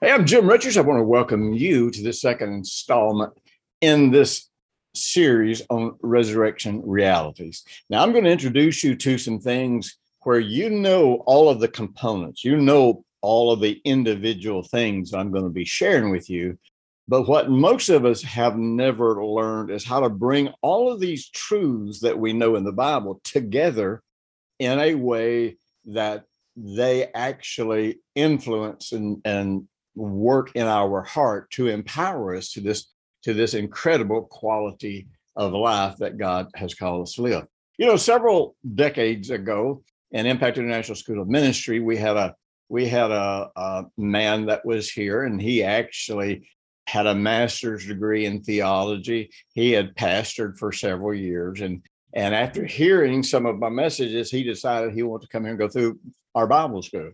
Hey, I'm Jim Richards. I want to welcome you to the second installment in this series on resurrection realities. Now, I'm going to introduce you to some things where you know all of the components, you know all of the individual things I'm going to be sharing with you. But what most of us have never learned is how to bring all of these truths that we know in the Bible together in a way that they actually influence and, and work in our heart to empower us to this to this incredible quality of life that God has called us to live. You know, several decades ago in Impact International School of Ministry, we had a we had a, a man that was here, and he actually had a master's degree in theology. He had pastored for several years, and and after hearing some of my messages, he decided he wanted to come here and go through our Bible school.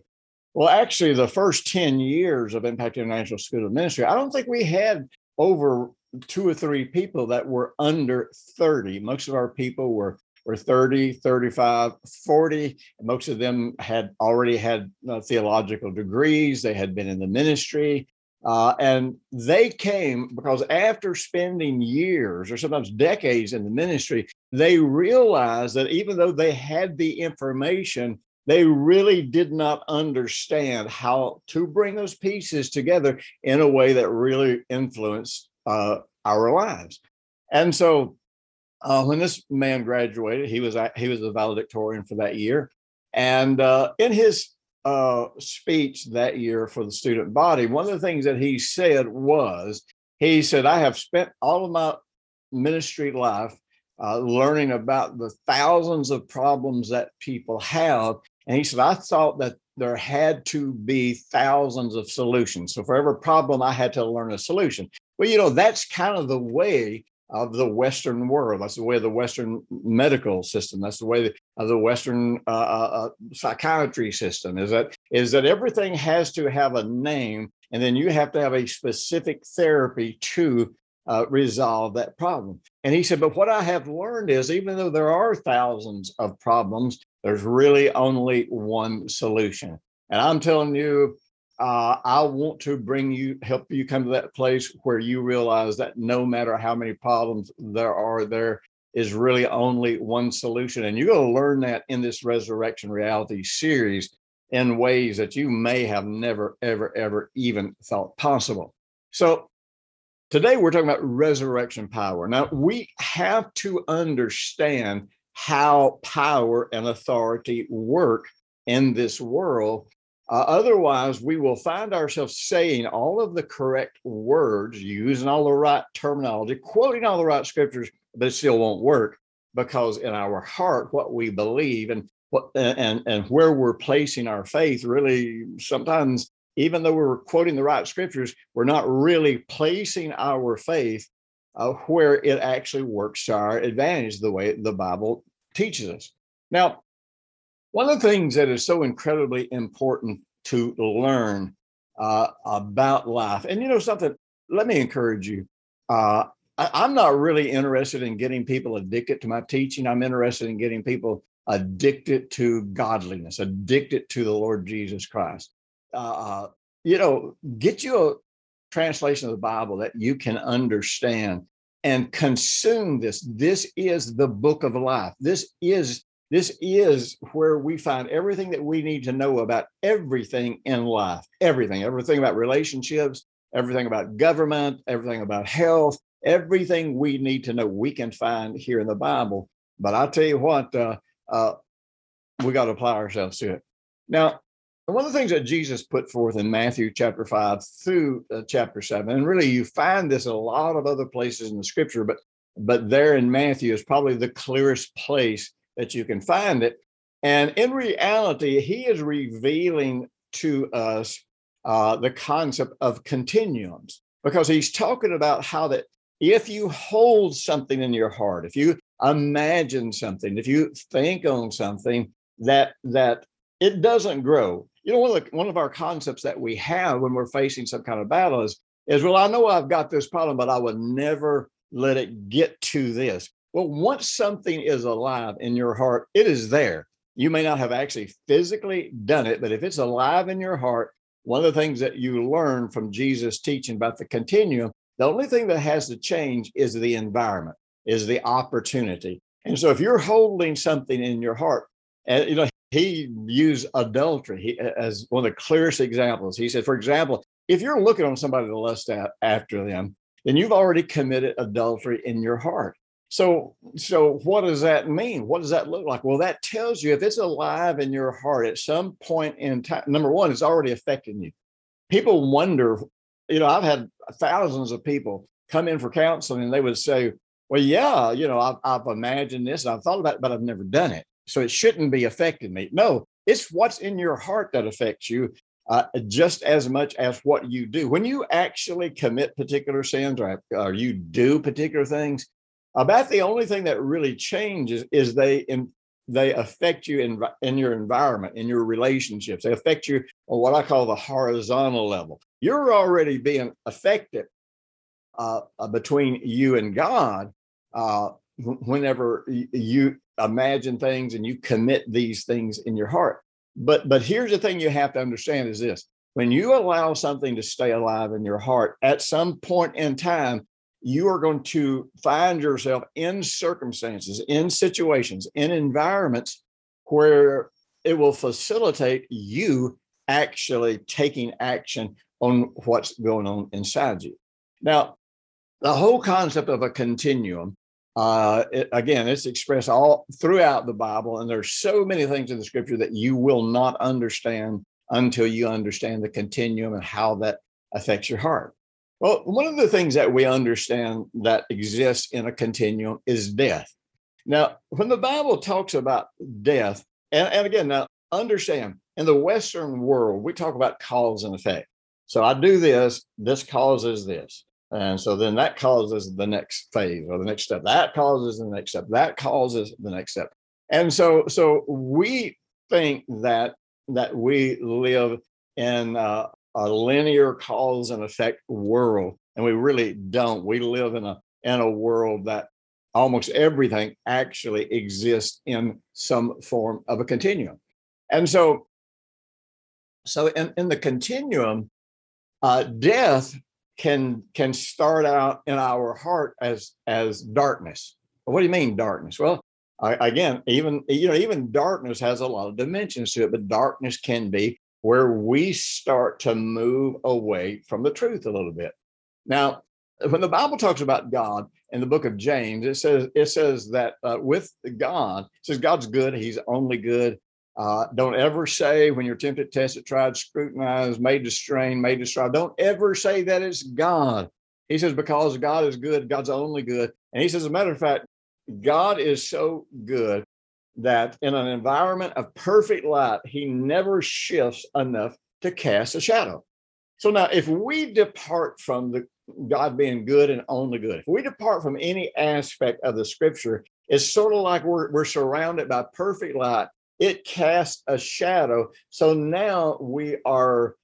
Well, actually, the first 10 years of Impact International School of Ministry, I don't think we had over two or three people that were under 30. Most of our people were, were 30, 35, 40. Most of them had already had uh, theological degrees, they had been in the ministry. Uh, and they came because after spending years or sometimes decades in the ministry, they realized that even though they had the information, they really did not understand how to bring those pieces together in a way that really influenced uh, our lives. And so, uh, when this man graduated, he was he was a valedictorian for that year, and uh, in his uh, speech that year for the student body, one of the things that he said was, he said, "I have spent all of my ministry life." Uh, learning about the thousands of problems that people have and he said, I thought that there had to be thousands of solutions. So for every problem, I had to learn a solution. Well, you know, that's kind of the way of the Western world. That's the way of the Western medical system. That's the way of the Western uh, uh, uh, psychiatry system. Is that is that everything has to have a name, and then you have to have a specific therapy to uh, resolve that problem. And he said, but what I have learned is, even though there are thousands of problems, there's really only one solution. And I'm telling you, uh, I want to bring you, help you come to that place where you realize that no matter how many problems there are, there is really only one solution. And you're going to learn that in this Resurrection Reality series in ways that you may have never, ever, ever even thought possible. So today we're talking about resurrection power. Now, we have to understand how power and authority work in this world. Uh, otherwise, we will find ourselves saying all of the correct words, using all the right terminology, quoting all the right scriptures, but it still won't work because in our heart, what we believe and what and and where we're placing our faith really sometimes even though we're quoting the right scriptures we're not really placing our faith uh, where it actually works to our advantage, the way the Bible teaches us. Now, one of the things that is so incredibly important to learn uh, about life, and you know something, let me encourage you. Uh, I, am not really interested in getting people addicted to my teaching. I'm interested in getting people addicted to godliness, addicted to the Lord Jesus Christ. Uh, uh you know, get you a translation of the Bible that you can understand and consume this. This is the book of life. This is this is where we find everything that we need to know about everything in life. Everything, everything about relationships, everything about government, everything about health, everything we need to know we can find here in the Bible. But I tell you what, uh, uh, we got to apply ourselves to it. Now, one of the things that Jesus put forth in Matthew chapter 5 through uh, chapter 7, and really you find this in a lot of other places in the scripture, but but there in Matthew is probably the clearest place that you can find it. And in reality, he is revealing to us uh, the concept of continuums. because he's talking about how that if you hold something in your heart, if you imagine something, if you think on something that that it doesn't grow. You know, one of the, one of our concepts that we have when we're facing some kind of battle is is well, I know I've got this problem, but I would never let it get to this. Well, once something is alive in your heart, it is there. You may not have actually physically done it, but if it's alive in your heart, one of the things that you learn from Jesus' teaching about the continuum, the only thing that has to change is the environment, is the opportunity. And so if you're holding something in your heart, and you know, he used adultery he, as one of the clearest examples. He said, for example, if you're looking on somebody to lust after them, then you've already committed adultery in your heart. So, so what does that mean? What does that look like? Well, that tells you if it's alive in your heart at some point in time. Number one, it's already affecting you. People wonder, you know, I've had thousands of people come in for counseling and they would say, well, yeah, you know, I've, I've imagined this and I've thought about it, but I've never done it. So it shouldn't be affecting me. No, it's what's in your heart that affects you uh, just as much as what you do. When you actually commit particular sins or, or you do particular things, about the only thing that really changes is they in, they affect you in, in your environment, in your relationships. They affect you on what I call the horizontal level. You're already being affected uh, uh, between you and God uh, whenever you imagine things and you commit these things in your heart. But but here's the thing you have to understand is this. When you allow something to stay alive in your heart, at some point in time, you are going to find yourself in circumstances, in situations, in environments where it will facilitate you actually taking action on what's going on inside you. Now, the whole concept of a continuum uh, it, again, it's expressed all throughout the Bible, and there's so many things in the Scripture that you will not understand until you understand the continuum and how that affects your heart. Well, one of the things that we understand that exists in a continuum is death. Now, when the Bible talks about death, and, and again, now understand in the Western world, we talk about cause and effect. So I do this, this causes this. And so then that causes the next phase or the next step. That causes the next step. That causes the next step. And so so we think that that we live in a, a linear cause and effect world, and we really don't. We live in a in a world that almost everything actually exists in some form of a continuum. And so so in, in the continuum, uh, death can can start out in our heart as as darkness. What do you mean darkness? Well, I, again, even you know, even darkness has a lot of dimensions to it, but darkness can be where we start to move away from the truth a little bit. Now, when the Bible talks about God in the book of James, it says it says that uh, with God, it says God's good, He's only good. Uh, don't ever say when you're tempted, tested, tried, scrutinized, made to strain, made to strive. Don't ever say that it's God. He says, because God is good, God's only good. And he says, as a matter of fact, God is so good that in an environment of perfect light, he never shifts enough to cast a shadow. So now, if we depart from the God being good and only good, if we depart from any aspect of the scripture, it's sort of like we're, we're surrounded by perfect light it casts a shadow. So now we are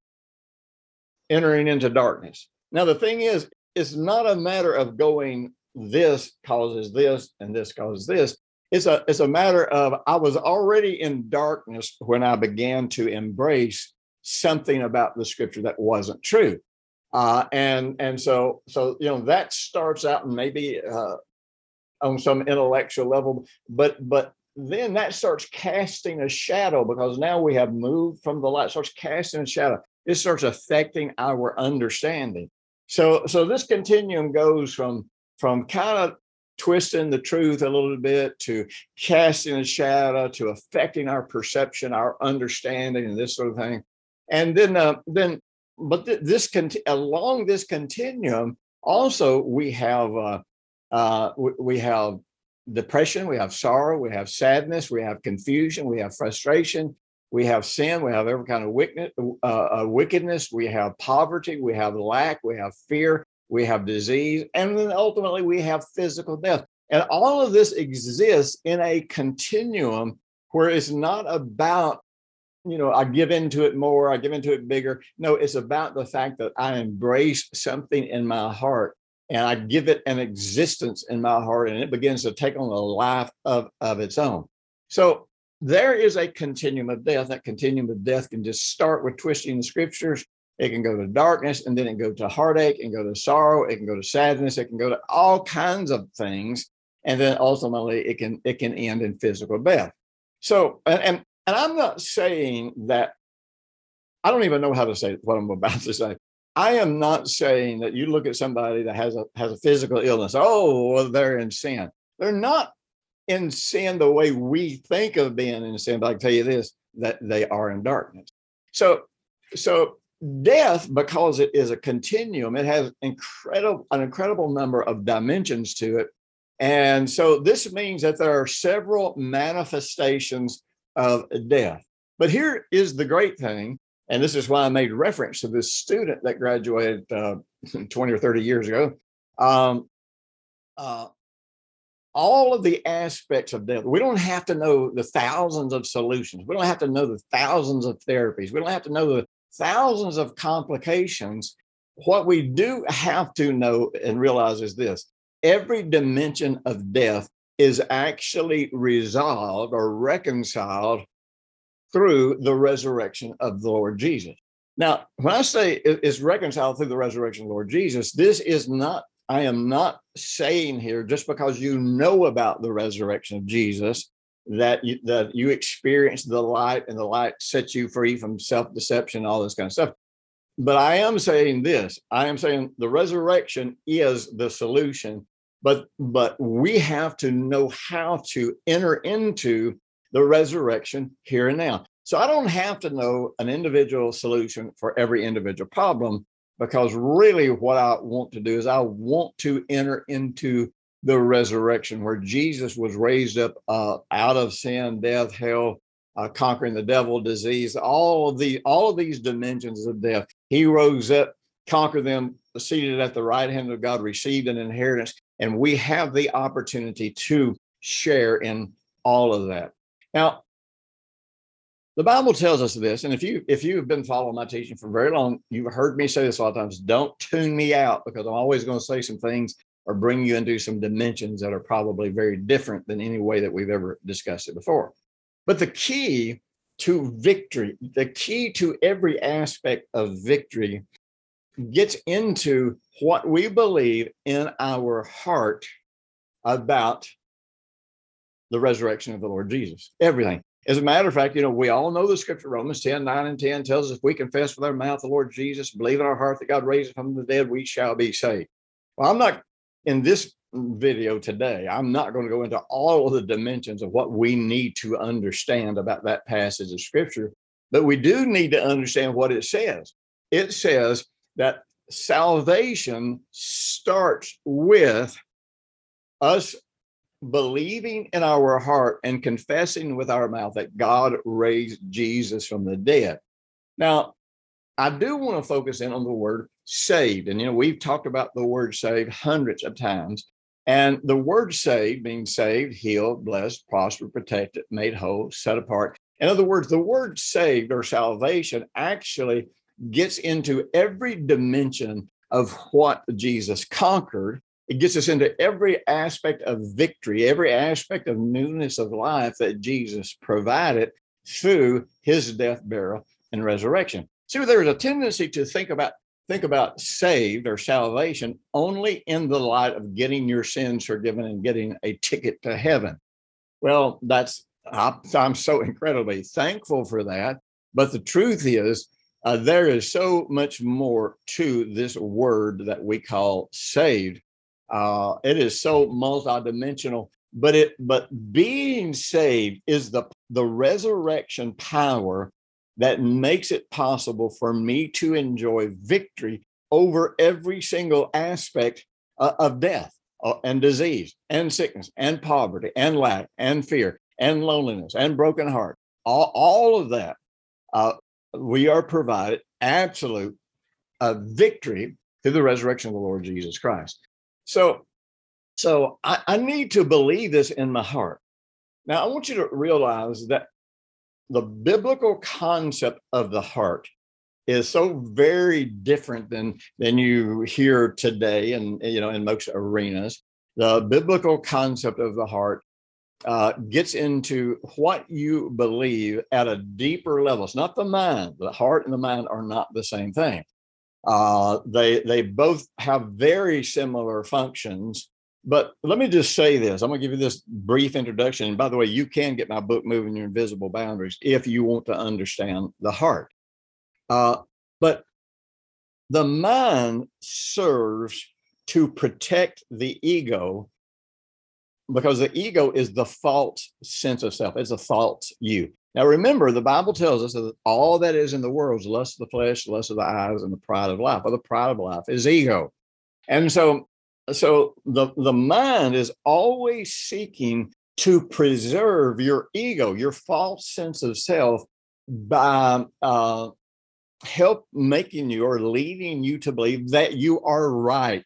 entering into darkness. Now, the thing is, it's not a matter of going, this causes this and this causes this. It's a, it's a matter of I was already in darkness when I began to embrace something about the scripture that wasn't true. Uh, and and so so you know that starts out maybe uh, on some intellectual level, but but then that starts casting a shadow because now we have moved from the light, starts casting a shadow. It starts affecting our understanding. So, so this continuum goes from from kind of twisting the truth a little bit to casting a shadow to affecting our perception, our understanding, and this sort of thing. And then, uh, then, but th- this cont- along this continuum, also we have uh, uh, we, we have depression, we have sorrow, we have sadness, we have confusion, we have frustration, we have sin, we have every kind of wickedness, uh, uh, we have poverty, we have lack, we have fear, we have disease, and then ultimately we have physical death. And all of this exists in a continuum where it's not about, you know, I give into it more, I give into it bigger. No, it's about the fact that I embrace something in my heart and I give it an existence in my heart and it begins to take on a life of, of its own. So there is a continuum of death. That continuum of death can just start with twisting the scriptures. It can go to darkness and then it can go to heartache and go to sorrow. It can go to sadness. It can go to all kinds of things. And then ultimately it can it can end in physical death. So and and, and I'm not saying that I don't even know how to say what I'm about to say. I am not saying that you look at somebody that has a has a physical illness. Oh, well, they're in sin. They're not in sin the way we think of being in sin, but I can tell you this that they are in darkness. So, so death, because it is a continuum, it has incredible an incredible number of dimensions to it. And so this means that there are several manifestations of death. But here is the great thing, and this is why I made reference to this student that graduated uh, 20 or 30 years ago. Um, uh, all of the aspects of death. We don't have to know the thousands of solutions. We don't have to know the thousands of therapies. We don't have to know the thousands of complications. What we do have to know and realize is this every dimension of death is actually resolved or reconciled through the resurrection of the Lord Jesus. Now, when I say it's reconciled through the resurrection of the Lord Jesus, this is not I am not saying here just because you know about the resurrection of Jesus that you, that you experience the light and the light sets you free from self-deception, all this kind of stuff. But I am saying this. I am saying the resurrection is the solution, but but we have to know how to enter into the resurrection here and now. So I don't have to know an individual solution for every individual problem because really what I want to do is I want to enter into the resurrection where Jesus was raised up uh, out of sin, death, hell, uh, conquering the devil, disease, all of the all of these dimensions of death. He rose up, conquered them, seated at the right hand of God, received an inheritance, and we have the opportunity to share in all of that. Now, the Bible tells us this, and if you if you have been following my teaching for very long, you've heard me say this a lot of times. Don't tune me out because I'm always going to say some things or bring you into some dimensions that are probably very different than any way that we've ever discussed it before. But the key to victory, the key to every aspect of victory gets into what we believe in our heart about the resurrection of the Lord Jesus. Everything. As a matter of fact, you know, we all know the scripture, Romans 10, 9 and 10 tells us if we confess with our mouth the Lord Jesus, believe in our heart that God raised him from the dead, we shall be saved. Well, I'm not in this video today, I'm not going to go into all of the dimensions of what we need to understand about that passage of scripture, but we do need to understand what it says. It says that salvation starts with us believing in our heart and confessing with our mouth that God raised Jesus from the dead. Now, I do want to focus in on the word saved. And, you know, we've talked about the word saved hundreds of times. And the word saved means saved, healed, blessed, prospered, protected, made whole, set apart. In other words, the word saved or salvation actually gets into every dimension of what Jesus conquered it gets us into every aspect of victory, every aspect of newness of life that Jesus provided through his death, burial, and resurrection. See, there's a tendency to think about think about saved or salvation only in the light of getting your sins forgiven and getting a ticket to heaven. Well, that's I'm so incredibly thankful for that. But the truth is, uh, there is so much more to this word that we call saved uh, it is so multidimensional. But it but being saved is the the resurrection power that makes it possible for me to enjoy victory over every single aspect uh, of death uh, and disease and sickness and poverty and lack and fear and loneliness and broken heart. All, all of that, uh, we are provided absolute uh, victory through the resurrection of the Lord Jesus Christ. So, so I, I need to believe this in my heart. Now, I want you to realize that the biblical concept of the heart is so very different than than you hear today and you know in most arenas. The biblical concept of the heart uh, gets into what you believe at a deeper level. It's not the mind. The heart and the mind are not the same thing uh, they they both have very similar functions but let me just say this. I'm going to give you this brief introduction. And by the way, you can get my book, Moving Your Invisible Boundaries, if you want to understand the heart. Uh, but the mind serves to protect the ego because the ego is the false sense of self. It's a false you. Now, remember, the Bible tells us that all that is in the world is lust of the flesh, lust of the eyes, and the pride of life. Well, the pride of life is ego. And so so the, the mind is always seeking to preserve your ego, your false sense of self, by uh, help making you or leading you to believe that you are right.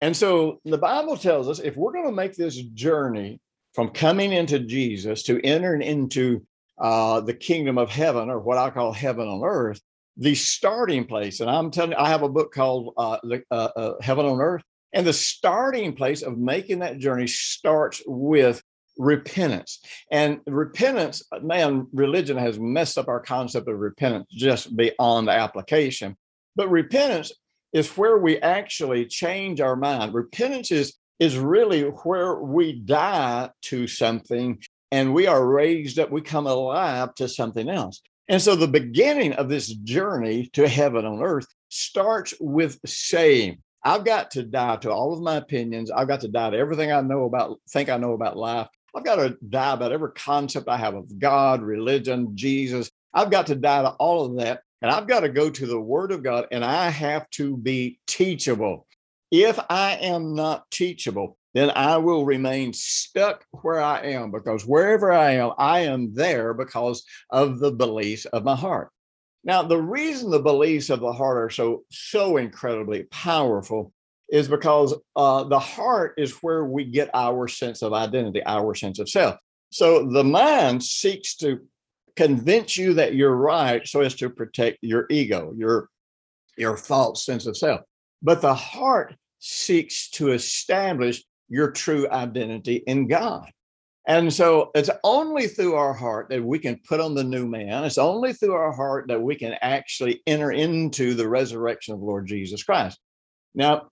And so the Bible tells us if we're going to make this journey from coming into Jesus to entering into uh, the kingdom of heaven, or what I call heaven on earth, the starting place, and I'm telling you, I have a book called uh, uh, uh Heaven on Earth. And the starting place of making that journey starts with repentance. And repentance, man, religion has messed up our concept of repentance just beyond the application. But repentance is where we actually change our mind. Repentance is, is really where we die to something and we are raised up, we come alive to something else. And so the beginning of this journey to heaven on earth starts with saying, I've got to die to all of my opinions. I've got to die to everything I know about, think I know about life. I've got to die about every concept I have of God, religion, Jesus. I've got to die to all of that. And I've got to go to the Word of God and I have to be teachable. If I am not teachable, then I will remain stuck where I am because wherever I am, I am there because of the beliefs of my heart. Now, the reason the beliefs of the heart are so so incredibly powerful is because uh, the heart is where we get our sense of identity, our sense of self. So the mind seeks to convince you that you're right so as to protect your ego, your your false sense of self. But the heart seeks to establish your true identity in God. And so it's only through our heart that we can put on the new man. It's only through our heart that we can actually enter into the resurrection of Lord Jesus Christ. Now,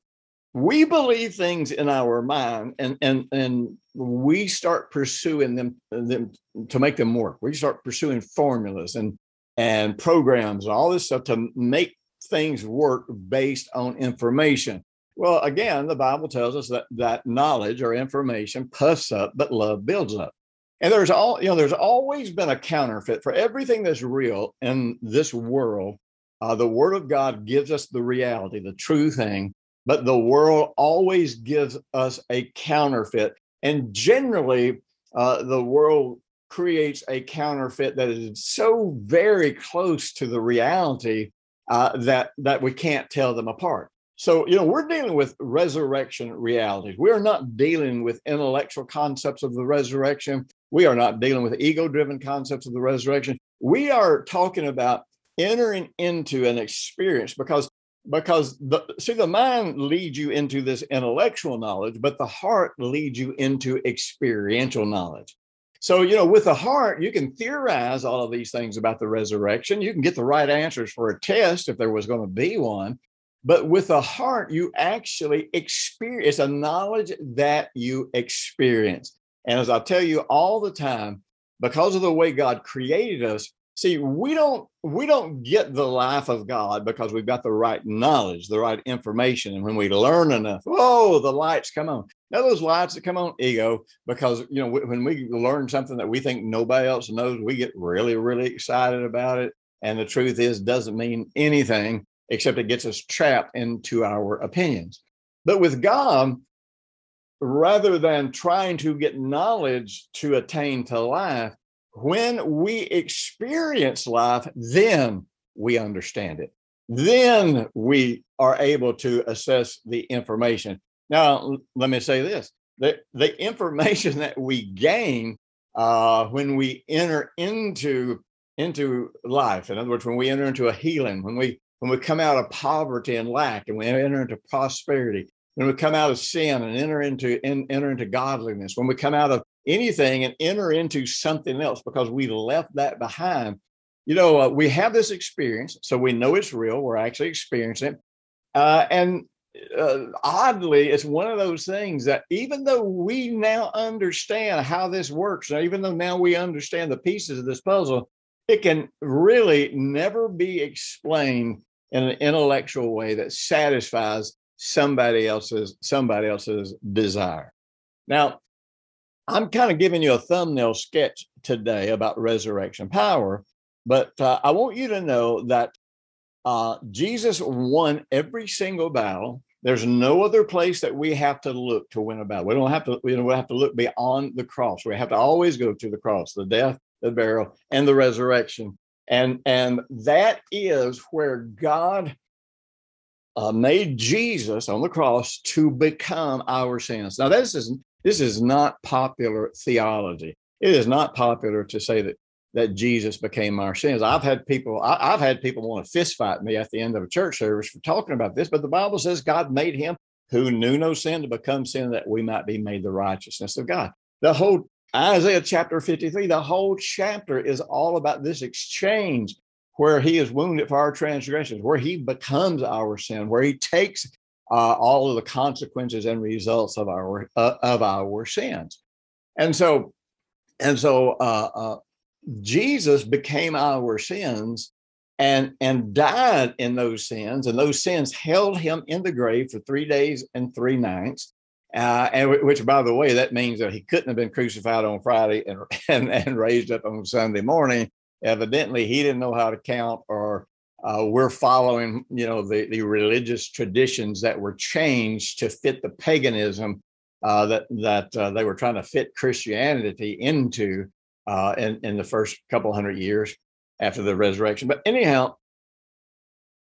we believe things in our mind and and and we start pursuing them, them to make them work. We start pursuing formulas and and programs and all this stuff to make things work based on information. Well, again, the Bible tells us that that knowledge or information puffs up, but love builds up. And there's all, you know, there's always been a counterfeit for everything that's real in this world. Uh, the Word of God gives us the reality, the true thing, but the world always gives us a counterfeit. And generally, uh, the world creates a counterfeit that is so very close to the reality uh, that that we can't tell them apart. So, you know, we're dealing with resurrection realities. We are not dealing with intellectual concepts of the resurrection. We are not dealing with ego driven concepts of the resurrection. We are talking about entering into an experience because because the see the mind leads you into this intellectual knowledge but the heart leads you into experiential knowledge so you know with the heart you can theorize all of these things about the resurrection you can get the right answers for a test if there was going to be one but with the heart, you actually experience a knowledge that you experience. And as I tell you all the time, because of the way God created us, see, we don't we don't get the life of God because we've got the right knowledge, the right information. And when we learn enough, whoa, the lights come on. Now those lights that come on ego, because you know, when we learn something that we think nobody else knows, we get really, really excited about it. And the truth is, doesn't mean anything except it gets us trapped into our opinions. But with God, rather than trying to get knowledge to attain to life, when we experience life, then we understand it. then we are able to assess the information. Now, let me say this the, the information that we gain uh, when we enter into into life. In other words, when we enter into a healing, when we when we come out of poverty and lack, and we enter into prosperity, when we come out of sin and enter into in, enter into godliness, when we come out of anything and enter into something else because we left that behind. You know, uh, we have this experience, so we know it's real. We're actually experiencing it, uh, and uh, oddly, it's one of those things that even though we now understand how this works, even though now we understand the pieces of this puzzle, it can really never be explained in an intellectual way that satisfies somebody else's somebody else's desire. Now, I'm kind of giving you a thumbnail sketch today about resurrection power, but uh, I want you to know that uh, Jesus won every single battle. There's no other place that we have to look to win a battle. We don't have to. We don't have to look beyond the cross. We have to always go to the cross, the death, the burial, and the resurrection. And and that is where God uh, made Jesus on the cross to become our sins. Now this is this is not popular theology. It is not popular to say that that Jesus became our sins. I've had people, I, have had people want to fist fight me at the end of a church service for talking about this, but the Bible says God made him who knew no sin to become sin that we might be made the righteousness of God. The whole Isaiah chapter 53, the whole chapter is all about this exchange where he is wounded for our transgressions, where he becomes our sin, where he takes uh, all of the consequences and results of our uh, of our sins. And so, and so uh, uh Jesus became our sins and and died in those sins and those sins held him in the grave for three days and three nights uh, and which by the way that means that he couldn't have been crucified on friday and, and, and raised up on sunday morning evidently he didn't know how to count or uh, we're following you know the, the religious traditions that were changed to fit the paganism uh, that that uh, they were trying to fit christianity into uh, in, in the first couple hundred years after the resurrection. But anyhow,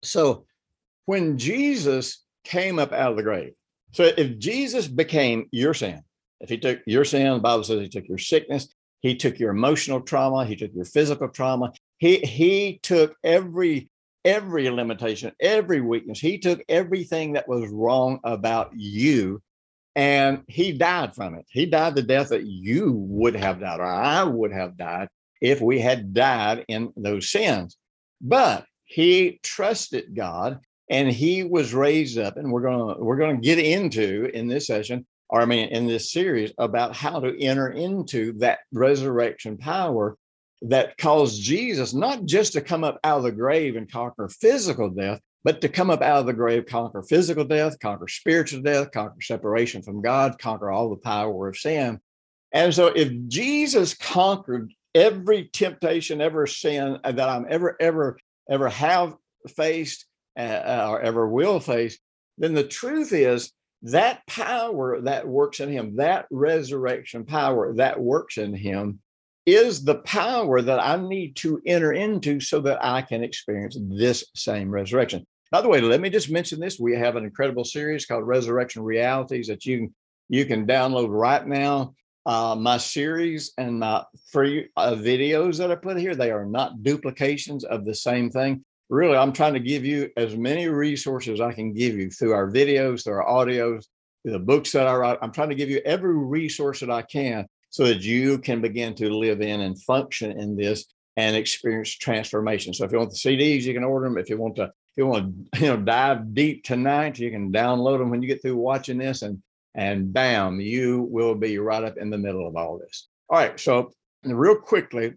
so when Jesus came up out of the grave, so if Jesus became your sin, if he took your sin, the Bible says he took your sickness, he took your emotional trauma, he took your physical trauma, he he took every every limitation, every weakness, he took everything that was wrong about you and he died from it. He died the death that you would have died, or I would have died if we had died in those sins. But he trusted God and he was raised up. And we're gonna we're gonna get into in this session, or I mean in this series, about how to enter into that resurrection power that caused Jesus not just to come up out of the grave and conquer physical death, but to come up out of the grave, conquer physical death, conquer spiritual death, conquer separation from God, conquer all the power of sin. And so, if Jesus conquered every temptation, ever sin that I'm ever, ever, ever have faced uh, or ever will face, then the truth is that power that works in him, that resurrection power that works in him, is the power that I need to enter into so that I can experience this same resurrection. By the way, let me just mention this. We have an incredible series called Resurrection Realities that you you can download right now. Uh, my series and my free uh, videos that I put here, they are not duplications of the same thing. Really, I'm trying to give you as many resources I can give you through our videos, through our audios, the books that I write. I'm trying to give you every resource that I can so that you can begin to live in and function in this and experience transformation. So if you want the CDs, you can order them. If you want to you want to you know dive deep tonight, you can download them when you get through watching this, and and bam, you will be right up in the middle of all this. All right, so real quickly,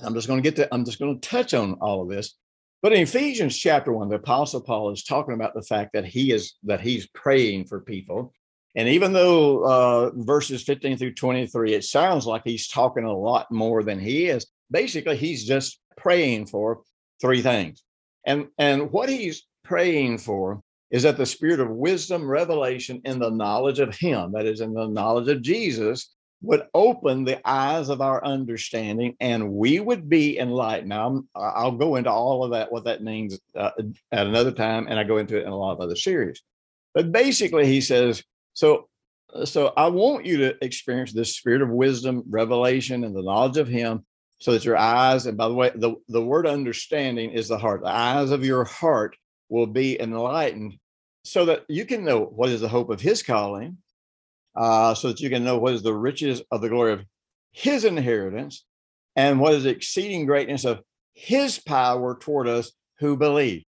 I'm just going to get to I'm just going to touch on all of this. But in Ephesians chapter one, the Apostle Paul is talking about the fact that he is that he's praying for people. And even though uh, verses 15 through 23, it sounds like he's talking a lot more than he is, basically he's just praying for three things. And, and what he's praying for is that the spirit of wisdom, revelation, in the knowledge of him, that is, in the knowledge of Jesus, would open the eyes of our understanding and we would be enlightened. Now, i will go into all of that, what that means uh, at another time, and I go into it in a lot of other series. But basically, he says, so, so I want you to experience this spirit of wisdom, revelation, and the knowledge of Him, so that your eyes, and by the way, the, the word understanding is the heart, the eyes of your heart will be enlightened so that you can know what is the hope of His calling uh, so that you can know what is the riches of the glory of his inheritance and what is the exceeding greatness of his power toward us who believe.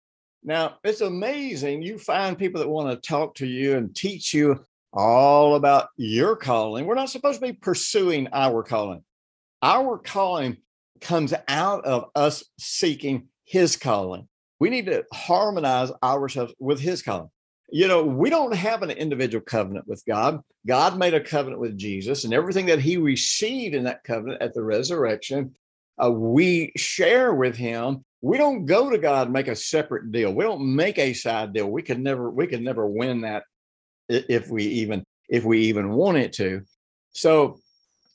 Now, it's amazing. You find people that want to talk to you and teach you all about your calling. We're not supposed to be pursuing our calling. Our calling comes out of us seeking his calling. We need to harmonize ourselves with his calling you know, we don't have an individual covenant with God. God made a covenant with Jesus, and everything that he received in that covenant at the resurrection, uh, we share with him. We don't go to God and make a separate deal. We don't make a side deal. We could never, we could never win that if we even, if we even wanted to. So,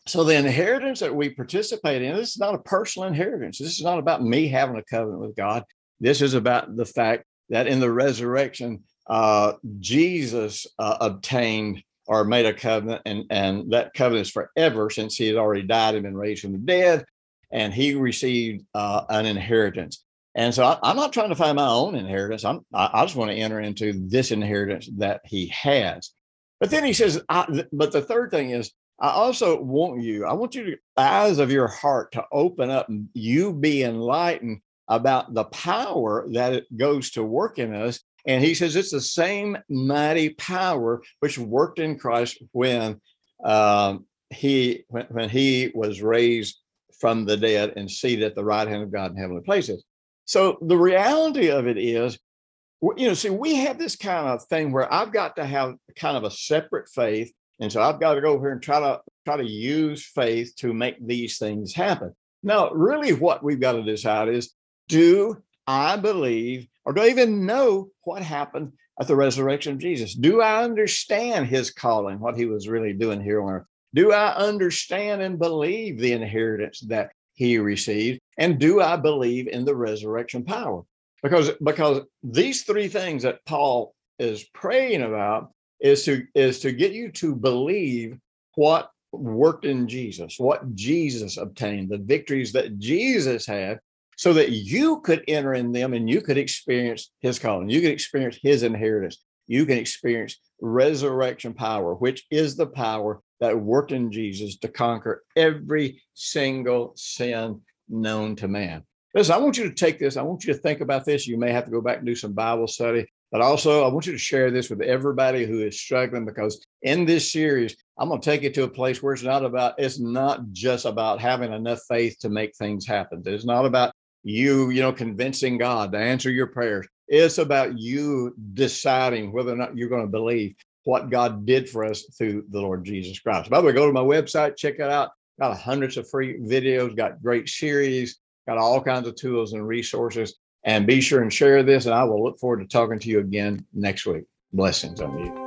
so the inheritance that we participate in, this is not a personal inheritance. This is not about me having a covenant with God. This is about the fact that in the resurrection, uh, Jesus uh, obtained or made a covenant, and, and that covenant is forever since he had already died and been raised from the dead, and he received uh, an inheritance. And so I, am not trying to find my own inheritance. I'm, I, just want to enter into this inheritance that he has. But then he says, but the third thing is, I also want you, I want you to, eyes of your heart to open up you be enlightened about the power that it goes to work in us and he says it's the same mighty power which worked in Christ when um, he when, when he was raised from the dead and seated at the right hand of God in heavenly places. So the reality of it is, you know, see, we have this kind of thing where I've got to have kind of a separate faith, and so I've got to go over here and try to try to use faith to make these things happen. Now, really, what we've got to decide is, do I believe or do I even know what happened at the resurrection of Jesus? Do I understand his calling, what he was really doing here on earth? Do I understand and believe the inheritance that he received? And do I believe in the resurrection power? Because, because these three things that Paul is praying about is to is to get you to believe what worked in Jesus, what Jesus obtained, the victories that Jesus had, so that you could enter in them and you could experience his calling. You could experience his inheritance. You can experience resurrection power, which is the power that worked in Jesus to conquer every single sin known to man. Listen, I want you to take this. I want you to think about this. You may have to go back and do some Bible study, but also I want you to share this with everybody who is struggling because in this series, I'm going to take you to a place where it's not about, it's not just about having enough faith to make things happen. It's not about you, you know, convincing God to answer your prayers. It's about you deciding whether or not you're going to believe what God did for us through the Lord Jesus Christ. By the way, go to my website, check it out. Got hundreds of free videos, got great series, got all kinds of tools and resources. And be sure and share this. And I will look forward to talking to you again next week. Blessings on you.